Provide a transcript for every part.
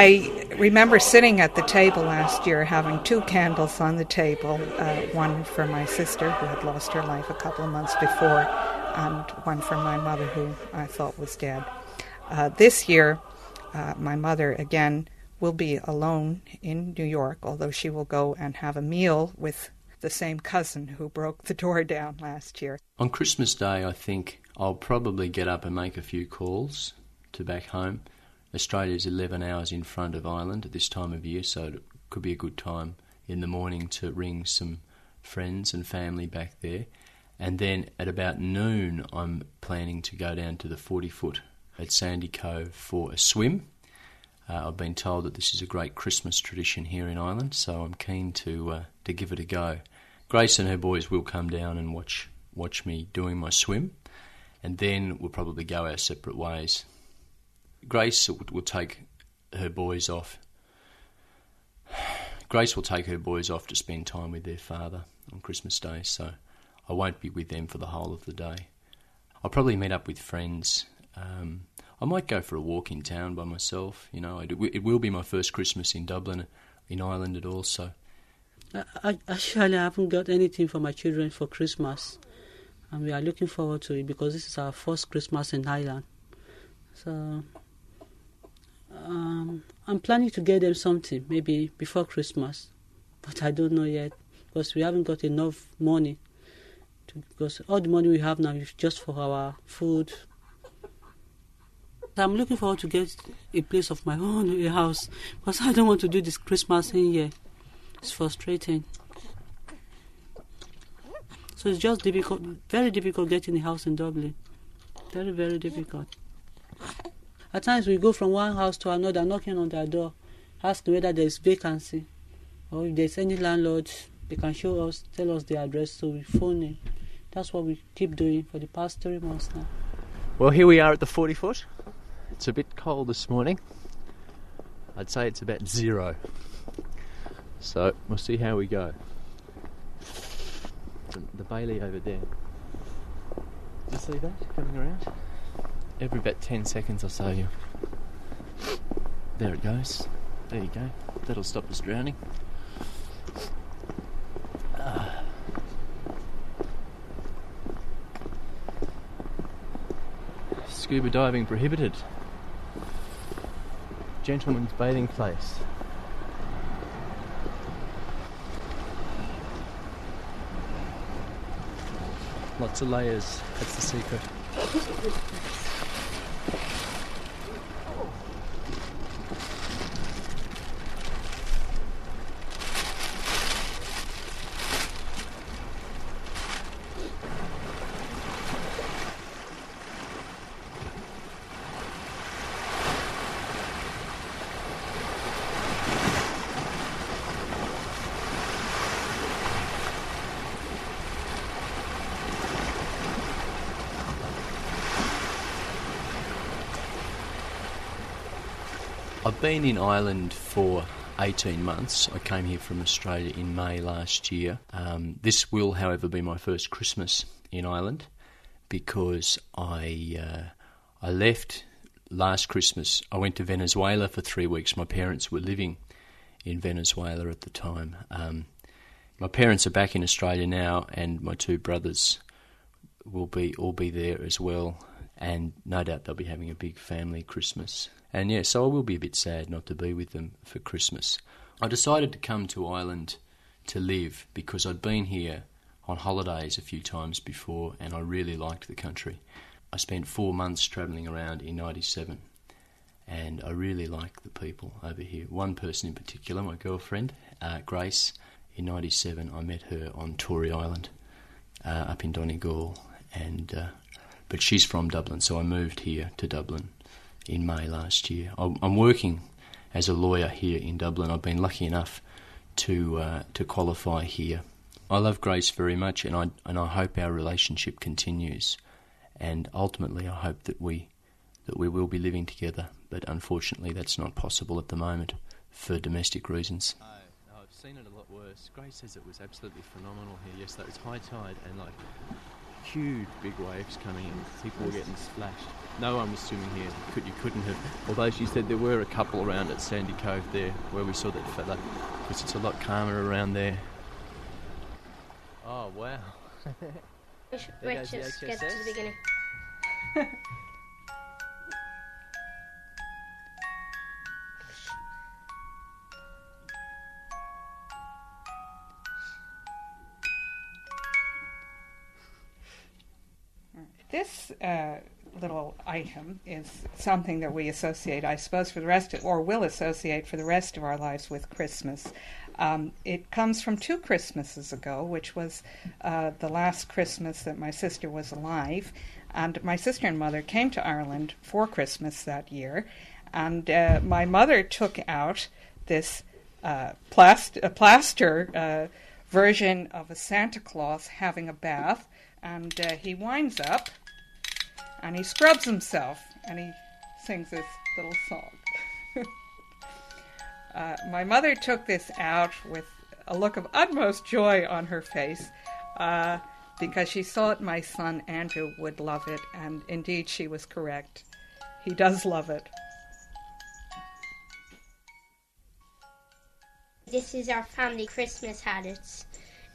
I remember sitting at the table last year having two candles on the table uh, one for my sister, who had lost her life a couple of months before, and one for my mother, who I thought was dead. Uh, this year, uh, my mother, again, will be alone in New York, although she will go and have a meal with the same cousin who broke the door down last year. On Christmas Day, I think I'll probably get up and make a few calls to back home. Australia's 11 hours in front of Ireland at this time of year, so it could be a good time in the morning to ring some friends and family back there. And then at about noon, I'm planning to go down to the 40 foot at Sandycove for a swim. Uh, I've been told that this is a great Christmas tradition here in Ireland, so I'm keen to uh, to give it a go. Grace and her boys will come down and watch watch me doing my swim, and then we'll probably go our separate ways. Grace will take her boys off. Grace will take her boys off to spend time with their father on Christmas Day, so I won't be with them for the whole of the day. I'll probably meet up with friends. Um, I might go for a walk in town by myself. You know, it, it will be my first Christmas in Dublin, in Ireland at all. So, I, actually, I haven't got anything for my children for Christmas, and we are looking forward to it because this is our first Christmas in Ireland. So, um, I'm planning to get them something maybe before Christmas, but I don't know yet because we haven't got enough money. To, because all the money we have now is just for our food, I'm looking forward to get a place of my own, a house, because I don't want to do this Christmas in here. It's frustrating. So it's just difficult, very difficult getting a house in Dublin. Very, very difficult. At times we go from one house to another, knocking on their door, asking whether there's vacancy, or if there's any landlord, they can show us, tell us the address, so we phone in. That's what we keep doing for the past three months now. Well, here we are at the 40 foot. It's a bit cold this morning. I'd say it's about zero. So we'll see how we go. The Baily over there. Do You see that coming around? Every about 10 seconds or so, you. There it goes. There you go. That'll stop us drowning. Ah. Scuba diving prohibited gentleman's bathing place. Lots of layers, that's the secret. I've been in Ireland for 18 months. I came here from Australia in May last year. Um, this will, however, be my first Christmas in Ireland because I uh, I left last Christmas. I went to Venezuela for three weeks. My parents were living in Venezuela at the time. Um, my parents are back in Australia now, and my two brothers will be all be there as well. And no doubt they'll be having a big family Christmas. And yeah, so I will be a bit sad not to be with them for Christmas. I decided to come to Ireland to live because I'd been here on holidays a few times before and I really liked the country. I spent four months travelling around in 97 and I really like the people over here. One person in particular, my girlfriend, uh, Grace, in 97, I met her on Tory Island uh, up in Donegal. And, uh, but she's from Dublin, so I moved here to Dublin in May last year. I'm working as a lawyer here in Dublin. I've been lucky enough to uh, to qualify here. I love Grace very much, and I and I hope our relationship continues. And ultimately, I hope that we that we will be living together. But unfortunately, that's not possible at the moment for domestic reasons. Oh, I've seen it a lot worse. Grace says it was absolutely phenomenal here Yes, yesterday. was high tide and like huge big waves coming in. People were getting splashed. No one was swimming here. Could you couldn't have. Although she said there were a couple around at Sandycove there where we saw that fella, because it's a lot calmer around there. Oh wow! We should There goes the just get to the beginning. This uh, little item is something that we associate, I suppose, for the rest, of, or will associate for the rest of our lives with Christmas. Um, it comes from two Christmases ago, which was uh, the last Christmas that my sister was alive. And my sister and mother came to Ireland for Christmas that year. And uh, my mother took out this uh, plast- a plaster uh, version of a Santa Claus having a bath. And uh, he winds up and he scrubs himself and he sings this little song. uh, my mother took this out with a look of utmost joy on her face uh, because she thought my son Andrew would love it, and indeed she was correct. He does love it. This is our family Christmas hat.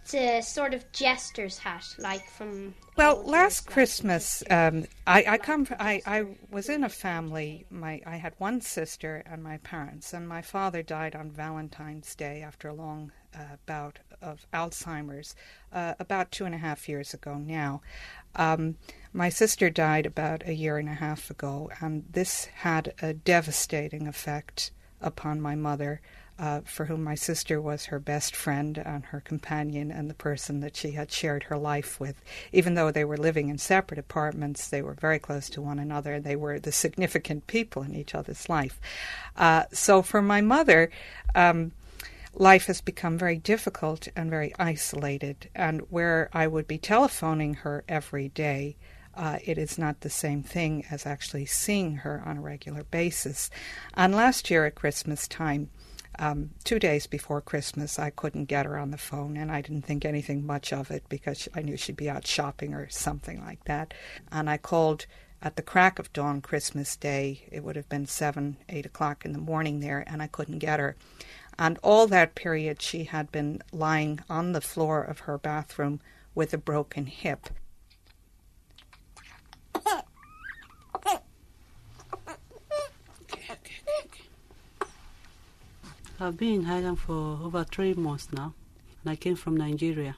It's a sort of jester's hat, like from. Well, last Christmas, um, I, I come. From, I, I was in a family. My I had one sister and my parents, and my father died on Valentine's Day after a long uh, bout of Alzheimer's, uh, about two and a half years ago now. Um, my sister died about a year and a half ago, and this had a devastating effect upon my mother uh, for whom my sister was her best friend and her companion and the person that she had shared her life with. Even though they were living in separate apartments, they were very close to one another. and They were the significant people in each other's life. Uh, so for my mother, um, life has become very difficult and very isolated. And where I would be telephoning her every day, uh, it is not the same thing as actually seeing her on a regular basis. And last year at Christmas time, um, two days before Christmas, I couldn't get her on the phone, and I didn't think anything much of it because I knew she'd be out shopping or something like that. And I called at the crack of dawn Christmas Day. It would have been seven, eight o'clock in the morning there, and I couldn't get her. And all that period, she had been lying on the floor of her bathroom with a broken hip. I've been in Ireland for over three months now, and I came from Nigeria.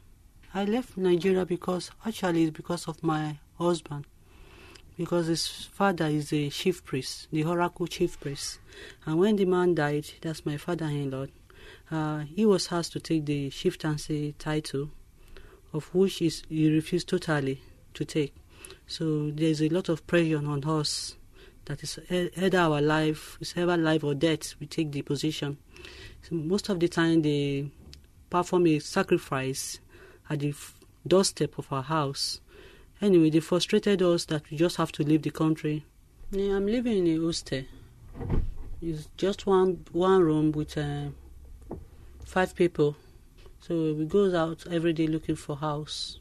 I left Nigeria because actually it's because of my husband, because his father is a chief priest, the oracle chief priest, and when the man died, that's my father-in-law. Uh, he was asked to take the chieftaincy title, of which is, he refused totally to take. So there's a lot of pressure on us that is either our life, it's ever life or death, we take the position. So most of the time, they perform a sacrifice at the doorstep of our house. Anyway, they frustrated us that we just have to leave the country. Yeah, I'm living in a hostel. It's just one one room with uh, five people. So we goes out every day looking for house.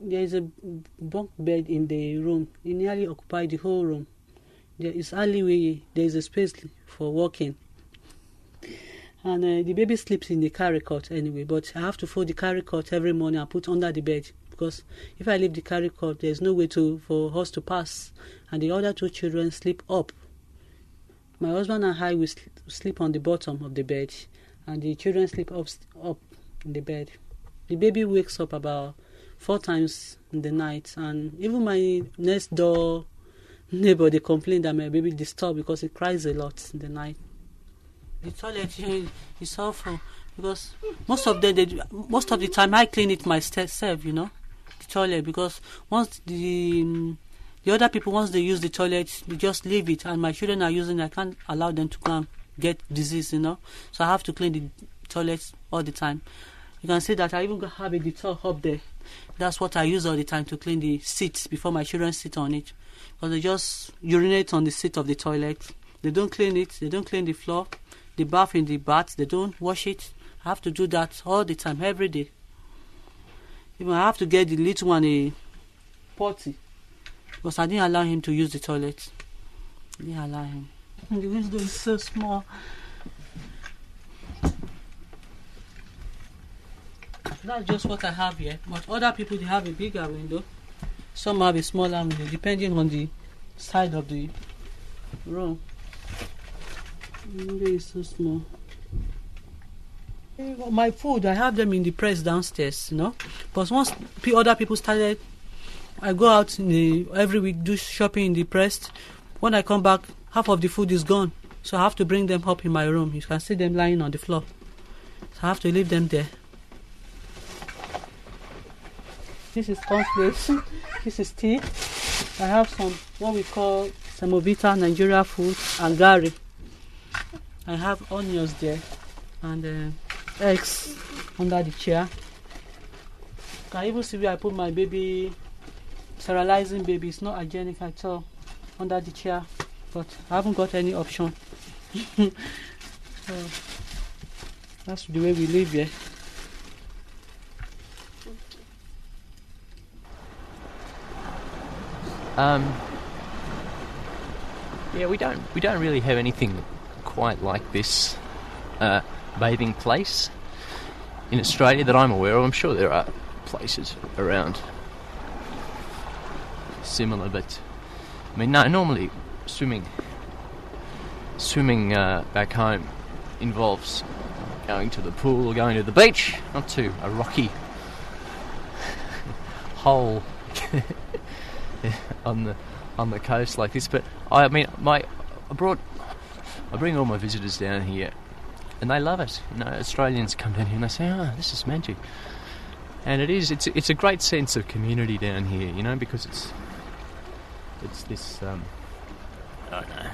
There is a bunk bed in the room. It nearly occupied the whole room. There is alleyway. There is a space for walking. And uh, the baby sleeps in the carry cot anyway. But I have to fold the carry cot every morning and put under the bed because if I leave the carry cot, there's no way to for us to pass. And the other two children sleep up. My husband and I will sleep on the bottom of the bed, and the children sleep up up in the bed. The baby wakes up about four times in the night, and even my next door neighbor they complain that my baby disturbed because it cries a lot in the night. The toilet is awful because most of the, most of the time I clean it myself, you know, the toilet because once the um, the other people once they use the toilet they just leave it and my children are using I can't allow them to come get disease, you know. So I have to clean the toilet all the time. You can see that I even have a Dettol up there. That's what I use all the time to clean the seats before my children sit on it. Because they just urinate on the seat of the toilet. They don't clean it. They don't clean the floor. The bath in the bath. They don't wash it. I have to do that all the time, every day. Even I have to get the little one a potty. Because I didn't allow him to use the toilet. I didn't allow him. And the window is so small. That's just what I have here. But other people they have a bigger window. Some have a smaller window, depending on the side of the room. The window is so small. Eh, My food, I have them in the press downstairs, you know. But once other people started, I go out the, every week do shopping in the press. When I come back, half of the food is gone. So I have to bring them up in my room. You can see them lying on the floor. So I have to leave them there. This is cornflakes. this is tea. I have some what we call semovita Nigeria food and gari. I have onions there and uh, eggs under the chair. You can even see where I put my baby sterilizing baby. It's not hygienic at all under the chair, but I haven't got any option. so that's the way we live here. Um, yeah, we don't we don't really have anything quite like this uh, bathing place in Australia that I'm aware of. I'm sure there are places around similar, but I mean, no, normally swimming swimming uh, back home involves going to the pool or going to the beach, not to a rocky hole on the on the coast like this. But I mean, my I brought I bring all my visitors down here, and they love it. You know, Australians come down here and they say, "Oh, this is magic," and it is. It's it's a great sense of community down here. You know, because it's it's this. Um, I know.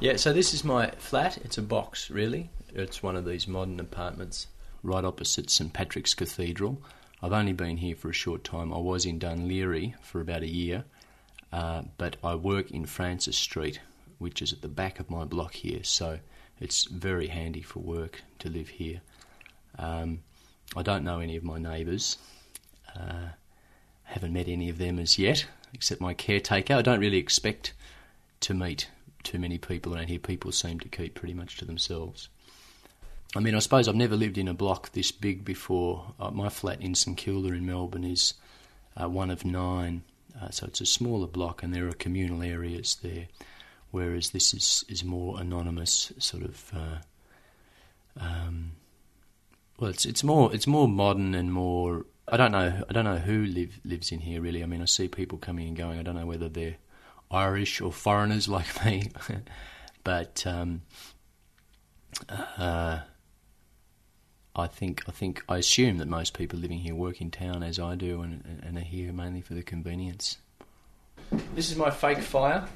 Yeah, so this is my flat. It's a box, really. It's one of these modern apartments right opposite St Patrick's Cathedral. I've only been here for a short time. I was in Dún Laoghaire for about a year, uh, but I work in Francis Street, which is at the back of my block here, so it's very handy for work to live here. Um, I don't know any of my neighbours. Uh, haven't met any of them as yet, except my caretaker. I don't really expect to meet too many people around here. People seem to keep pretty much to themselves. I mean, I suppose I've never lived in a block this big before. Uh, my flat in St Kilda in Melbourne is uh, one of nine, uh, so it's a smaller block, and there are communal areas there. Whereas this is is more anonymous, sort of. Uh, um, well, it's it's more it's more modern and more. I don't know. I don't know who live lives in here really. I mean, I see people coming and going. I don't know whether they're Irish or foreigners like me, but um, uh, I think I think I assume that most people living here work in town as I do, and, and are here mainly for the convenience. This is my fake fire,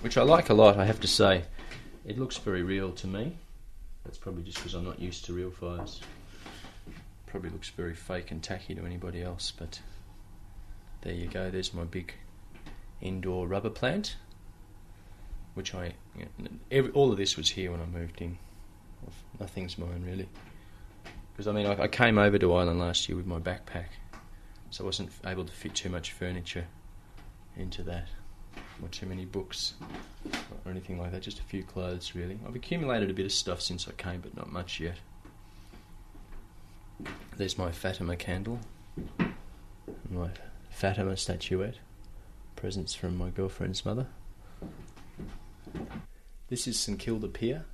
which I like a lot. I have to say, it looks very real to me. That's probably just because I'm not used to real fires. Probably looks very fake and tacky to anybody else, but there you go. There's my big indoor rubber plant, which I you know, every, all of this was here when I moved in. Nothing's mine really, because I mean I, I came over to Ireland last year with my backpack, so I wasn't able to fit too much furniture into that, or too many books or anything like that. Just a few clothes really. I've accumulated a bit of stuff since I came, but not much yet. There's my Fatima candle, my Fatima statuette presents from my girlfriend's mother. This is St Kilda Pier.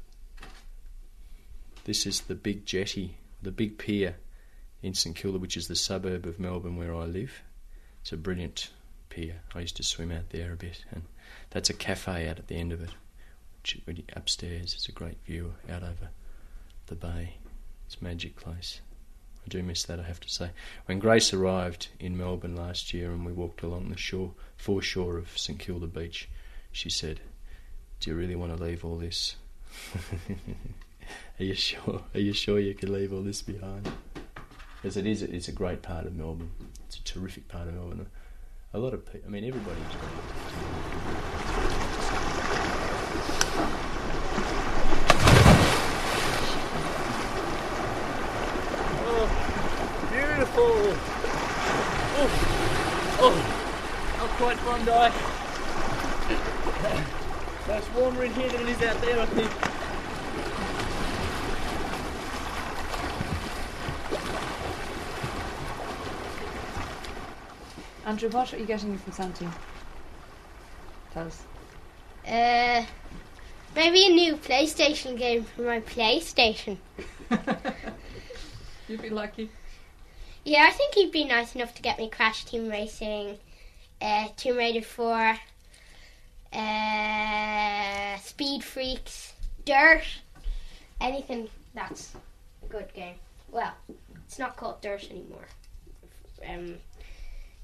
This is the big jetty, the big pier in St Kilda, which is the suburb of Melbourne where I live. It's a brilliant I used to swim out there a bit, and that's a cafe out at the end of it. Which, you- upstairs, it's a great view out over the bay. It's a magic place. I do miss that, I have to say. When Grace arrived in Melbourne last year and we walked along the shore, foreshore of St Kilda Beach, she said, "Do you really want to leave all this? Are you sure? Are you sure you can leave all this behind?" Because it is, it's a great part of Melbourne. It's a terrific part of Melbourne. A lot of people, I mean, everybody's got. Oh, beautiful. Oh, oh, not quite Bondi. It's warmer in here than it is out there, I think. Andrew, what are you getting from Santine? Tell us. Uh, maybe a new PlayStation game for my PlayStation. You'd be lucky. Yeah, I think he'd be nice enough to get me Crash Team Racing, uh, Tomb Raider 4, uh, Speed Freaks, Dirt, anything that's a good game. Well, it's not called Dirt anymore. Um,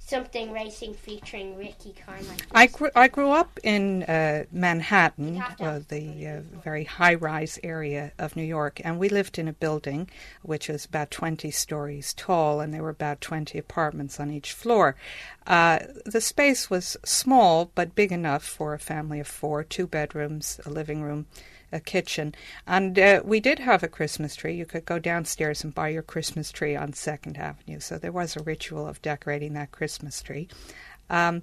something racing featuring Ricky Carmichael. I grew, I grew up in uh, Manhattan, You have to uh, the uh, very high rise area of New York, and we lived in a building which was about 20 stories tall, and there were about 20 apartments on each floor. Uh, the space was small but big enough for a family of four two bedrooms, a living room. A kitchen, and uh, we did have a Christmas tree. You could go downstairs and buy your Christmas tree on Second Avenue. So there was a ritual of decorating that Christmas tree. Um,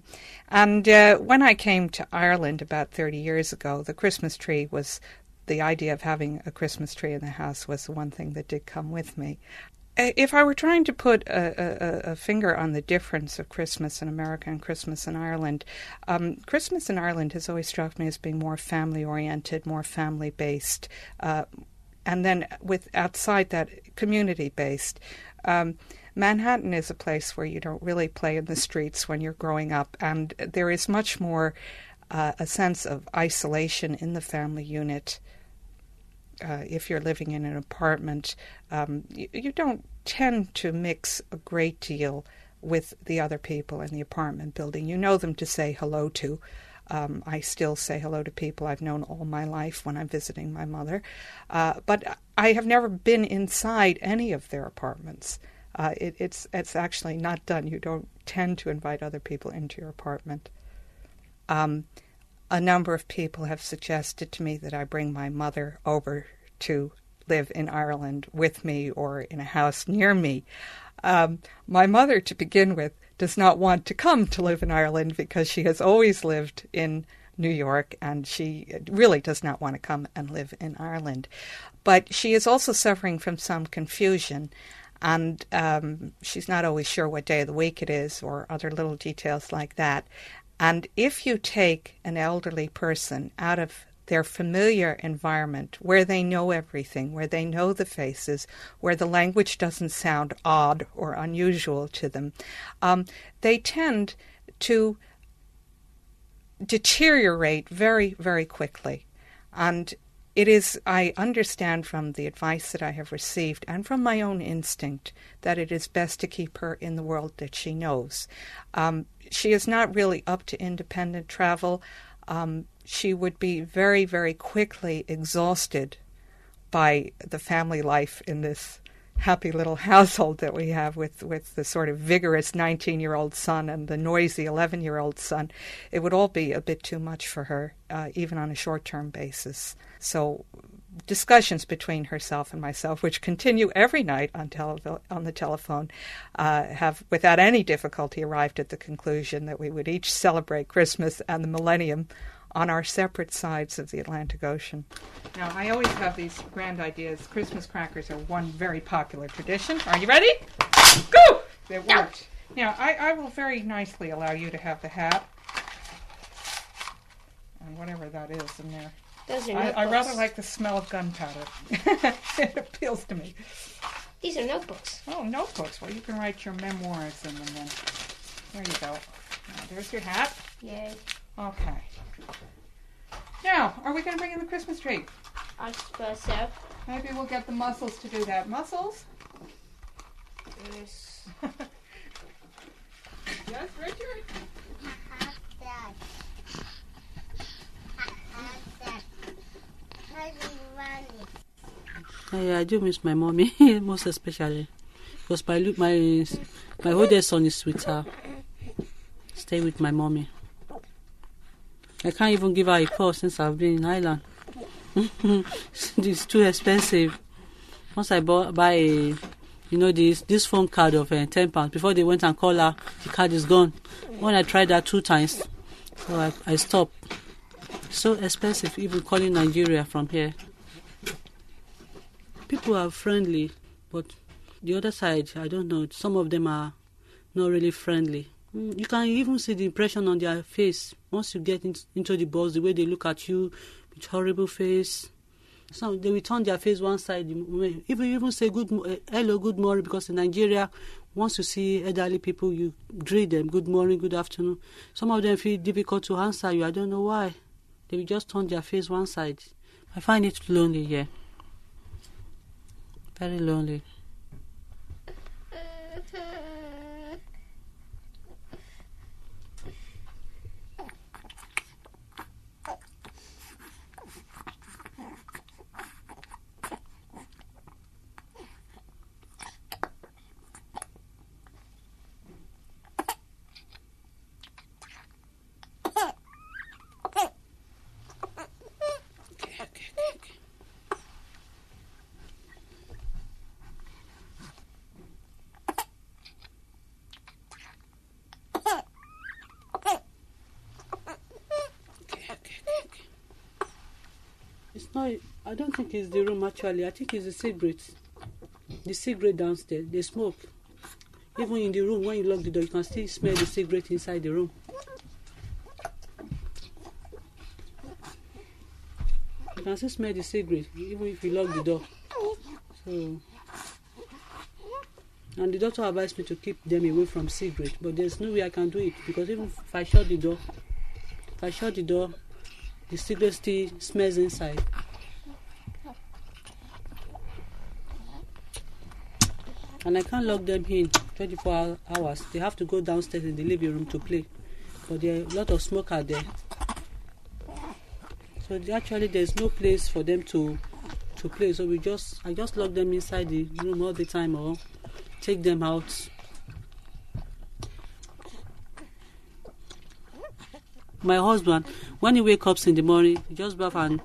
and uh, when I came to Ireland about 30 years ago, the Christmas tree was the idea of having a Christmas tree in the house was the one thing that did come with me. If I were trying to put a, a, a finger on the difference of Christmas in America and Christmas in Ireland, um, Christmas in Ireland has always struck me as being more family oriented, more family based, uh, and then with outside that community based. Um, Manhattan is a place where you don't really play in the streets when you're growing up, and there is much more uh, a sense of isolation in the family unit. Uh, if you're living in an apartment, um, you, you don't tend to mix a great deal with the other people in the apartment building. You know them to say hello to. Um, I still say hello to people I've known all my life when I'm visiting my mother. Uh, but I have never been inside any of their apartments. Uh, it, it's it's actually not done. You don't tend to invite other people into your apartment. Um, a number of people have suggested to me that I bring my mother over to live in Ireland with me or in a house near me. Um, my mother, to begin with, does not want to come to live in Ireland because she has always lived in New York and she really does not want to come and live in Ireland. But she is also suffering from some confusion and um, she's not always sure what day of the week it is or other little details like that. And if you take an elderly person out of their familiar environment where they know everything, where they know the faces, where the language doesn't sound odd or unusual to them, um, they tend to deteriorate very, very quickly. And it is, I understand from the advice that I have received and from my own instinct that it is best to keep her in the world that she knows. Um, she is not really up to independent travel. Um, she would be very, very quickly exhausted by the family life in this happy little household that we have with, with the sort of vigorous 19 year old son and the noisy 11 year old son. It would all be a bit too much for her, uh, even on a short term basis. So, discussions between herself and myself, which continue every night on, tele- on the telephone, uh, have without any difficulty arrived at the conclusion that we would each celebrate Christmas and the millennium on our separate sides of the Atlantic Ocean. Now, I always have these grand ideas. Christmas crackers are one very popular tradition. Are you ready? Go! It worked. Now, I, I will very nicely allow you to have the hat. And whatever that is in there. Those are I, notebooks. I rather like the smell of gunpowder. it appeals to me. These are notebooks. Oh, notebooks. Well, you can write your memoirs in them then. There you go. Now, there's your hat. Yay. Okay. Now, are we going to bring in the Christmas tree? I suppose so. Maybe we'll get the muscles to do that. Muscles? Yes. Yes, Richard? Yeah, I do miss my mommy, most especially. Because my lo- my my oldest son is with her. Stay with my mommy. I can't even give her a call since I've been in Ireland. it's too expensive. Once I bought, buy a you know, this this phone card of uh, ten pounds. Before they went and called her, the card is gone. When I tried that two times, so I, I stopped. So expensive, even calling Nigeria from here. People are friendly, but the other side, I don't know. Some of them are not really friendly. Mm, You can even see the impression on their face once you get in, into the bus. The way they look at you with horrible face. So they will turn their face one side. you even say good, uh, hello, good morning, because in Nigeria, once you see elderly people, you greet them, good morning, good afternoon. Some of them feel difficult to answer you. I don't know why. They will just turn their face one side. I find it lonely here. Very lonely. Not. I don't think it's the room actually. I think it's the cigarettes. The cigarette downstairs. They smoke. Even in the room, when you lock the door, you can still smell the cigarette inside the room. You can still smell the cigarette even if you lock the door. So, and the doctor advised me to keep them away from cigarette, but there's no way I can do it because even if I shut the door, if I shut the door, the cigarette still smells inside. And I can't lock them in 24 hours. They have to go downstairs in the living room to play. But there are a lot of smoke out there. So actually there's no place for them to to play. So we just I just lock them inside the room all the time or take them out. My husband, when he wakes up in the morning, he just bath and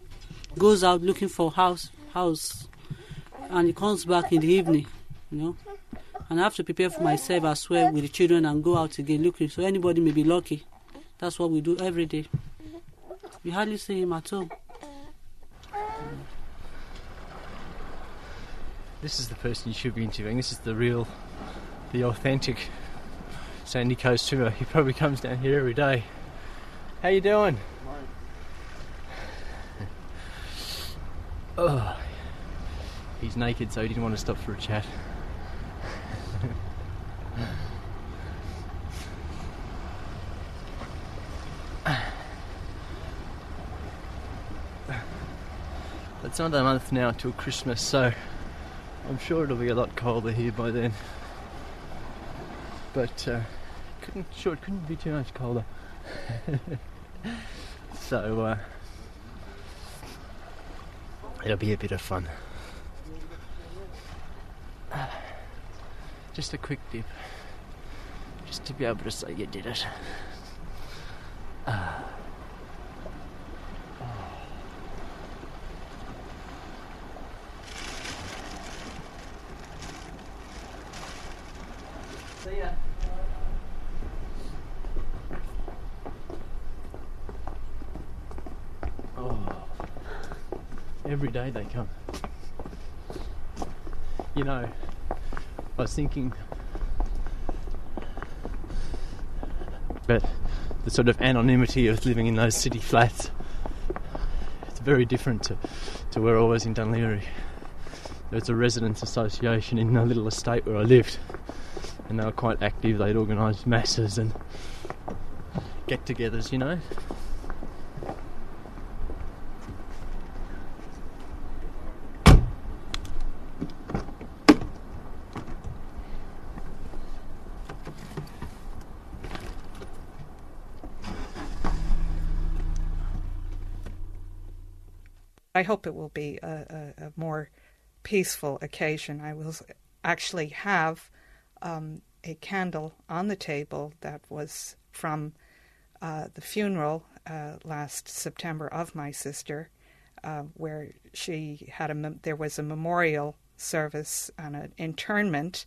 goes out looking for house house and he comes back in the evening, you know. And I have to prepare for myself as well with the children and go out again looking. So anybody may be lucky. That's what we do every day. We hardly see him at all. This is the person you should be interviewing. This is the real, the authentic Sandycove swimmer. He probably comes down here every day. How you doing? Oh, he's naked, so he didn't want to stop for a chat. It's another month now till Christmas, so I'm sure it'll be a lot colder here by then. But uh, couldn't sure it couldn't be too much colder. so uh, it'll be a bit of fun. Just a quick dip, just to be able to say you did it. See ya. Oh, every day they come. You know, I was thinking but the sort of anonymity of living in those city flats. It's very different to, to where I was in Dún Laoghaire. There was a residents' association in a little estate where I lived and they were quite active. They'd organise masses and get-togethers, you know. I hope it will be a, a, a more peaceful occasion. I will actually have um, a candle on the table that was from uh, the funeral uh, last September of my sister, uh, where she had a there was a memorial service and an internment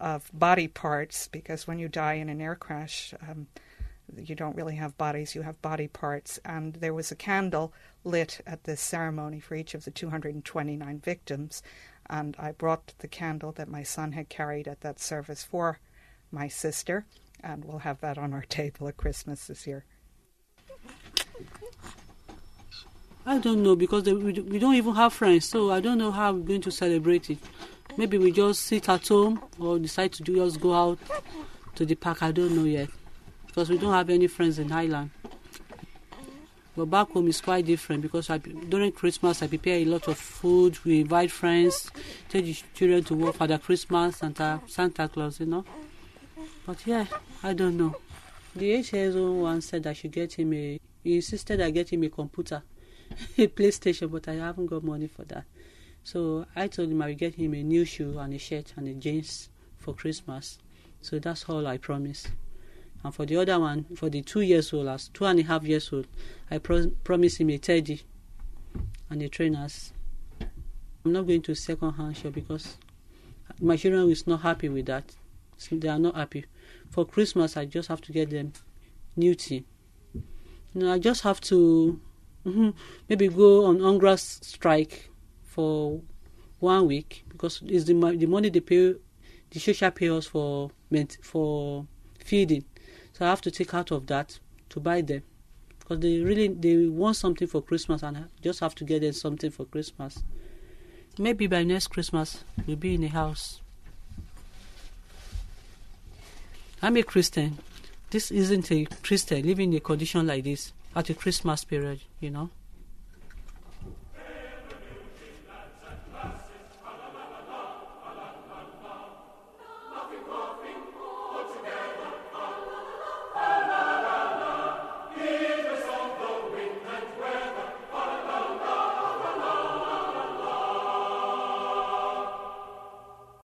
of body parts because when you die in an air crash, um, you don't really have bodies, you have body parts. And there was a candle lit at this ceremony for each of the 229 victims. And I brought the candle that my son had carried at that service for my sister, and we'll have that on our table at Christmas this year. I don't know because they, we, we don't even have friends, so I don't know how we're going to celebrate it. Maybe we just sit at home or decide to just go out to the park. I don't know yet because we don't have any friends in Ireland. But back home is quite different because I, during Christmas I prepare a lot of food. We invite friends, take the children to work for the Christmas Santa Santa Claus, you know. But yeah, I don't know. The HSO one said I should get him a. He insisted I get him a computer, a PlayStation, but I haven't got money for that. So I told him I will get him a new shoe and a shirt and a jeans for Christmas. So that's all I promise. And for the other one, for the two years old, as two and a half years old, I pro- promise him a teddy and a trainers. I'm not going to second hand shop because my children is not happy with that. They are not happy. For Christmas, I just have to get them new tea. You know, I just have to mm-hmm, maybe go on hunger strike for one week because it's the the money they pay, the social pay us for for feeding. So I have to take out of that to buy them because they really they want something for Christmas and I just have to get them something for Christmas. Maybe by next Christmas we'll be in a house. I'm a Christian. This isn't a Christian living in a condition like this at a Christmas period, you know.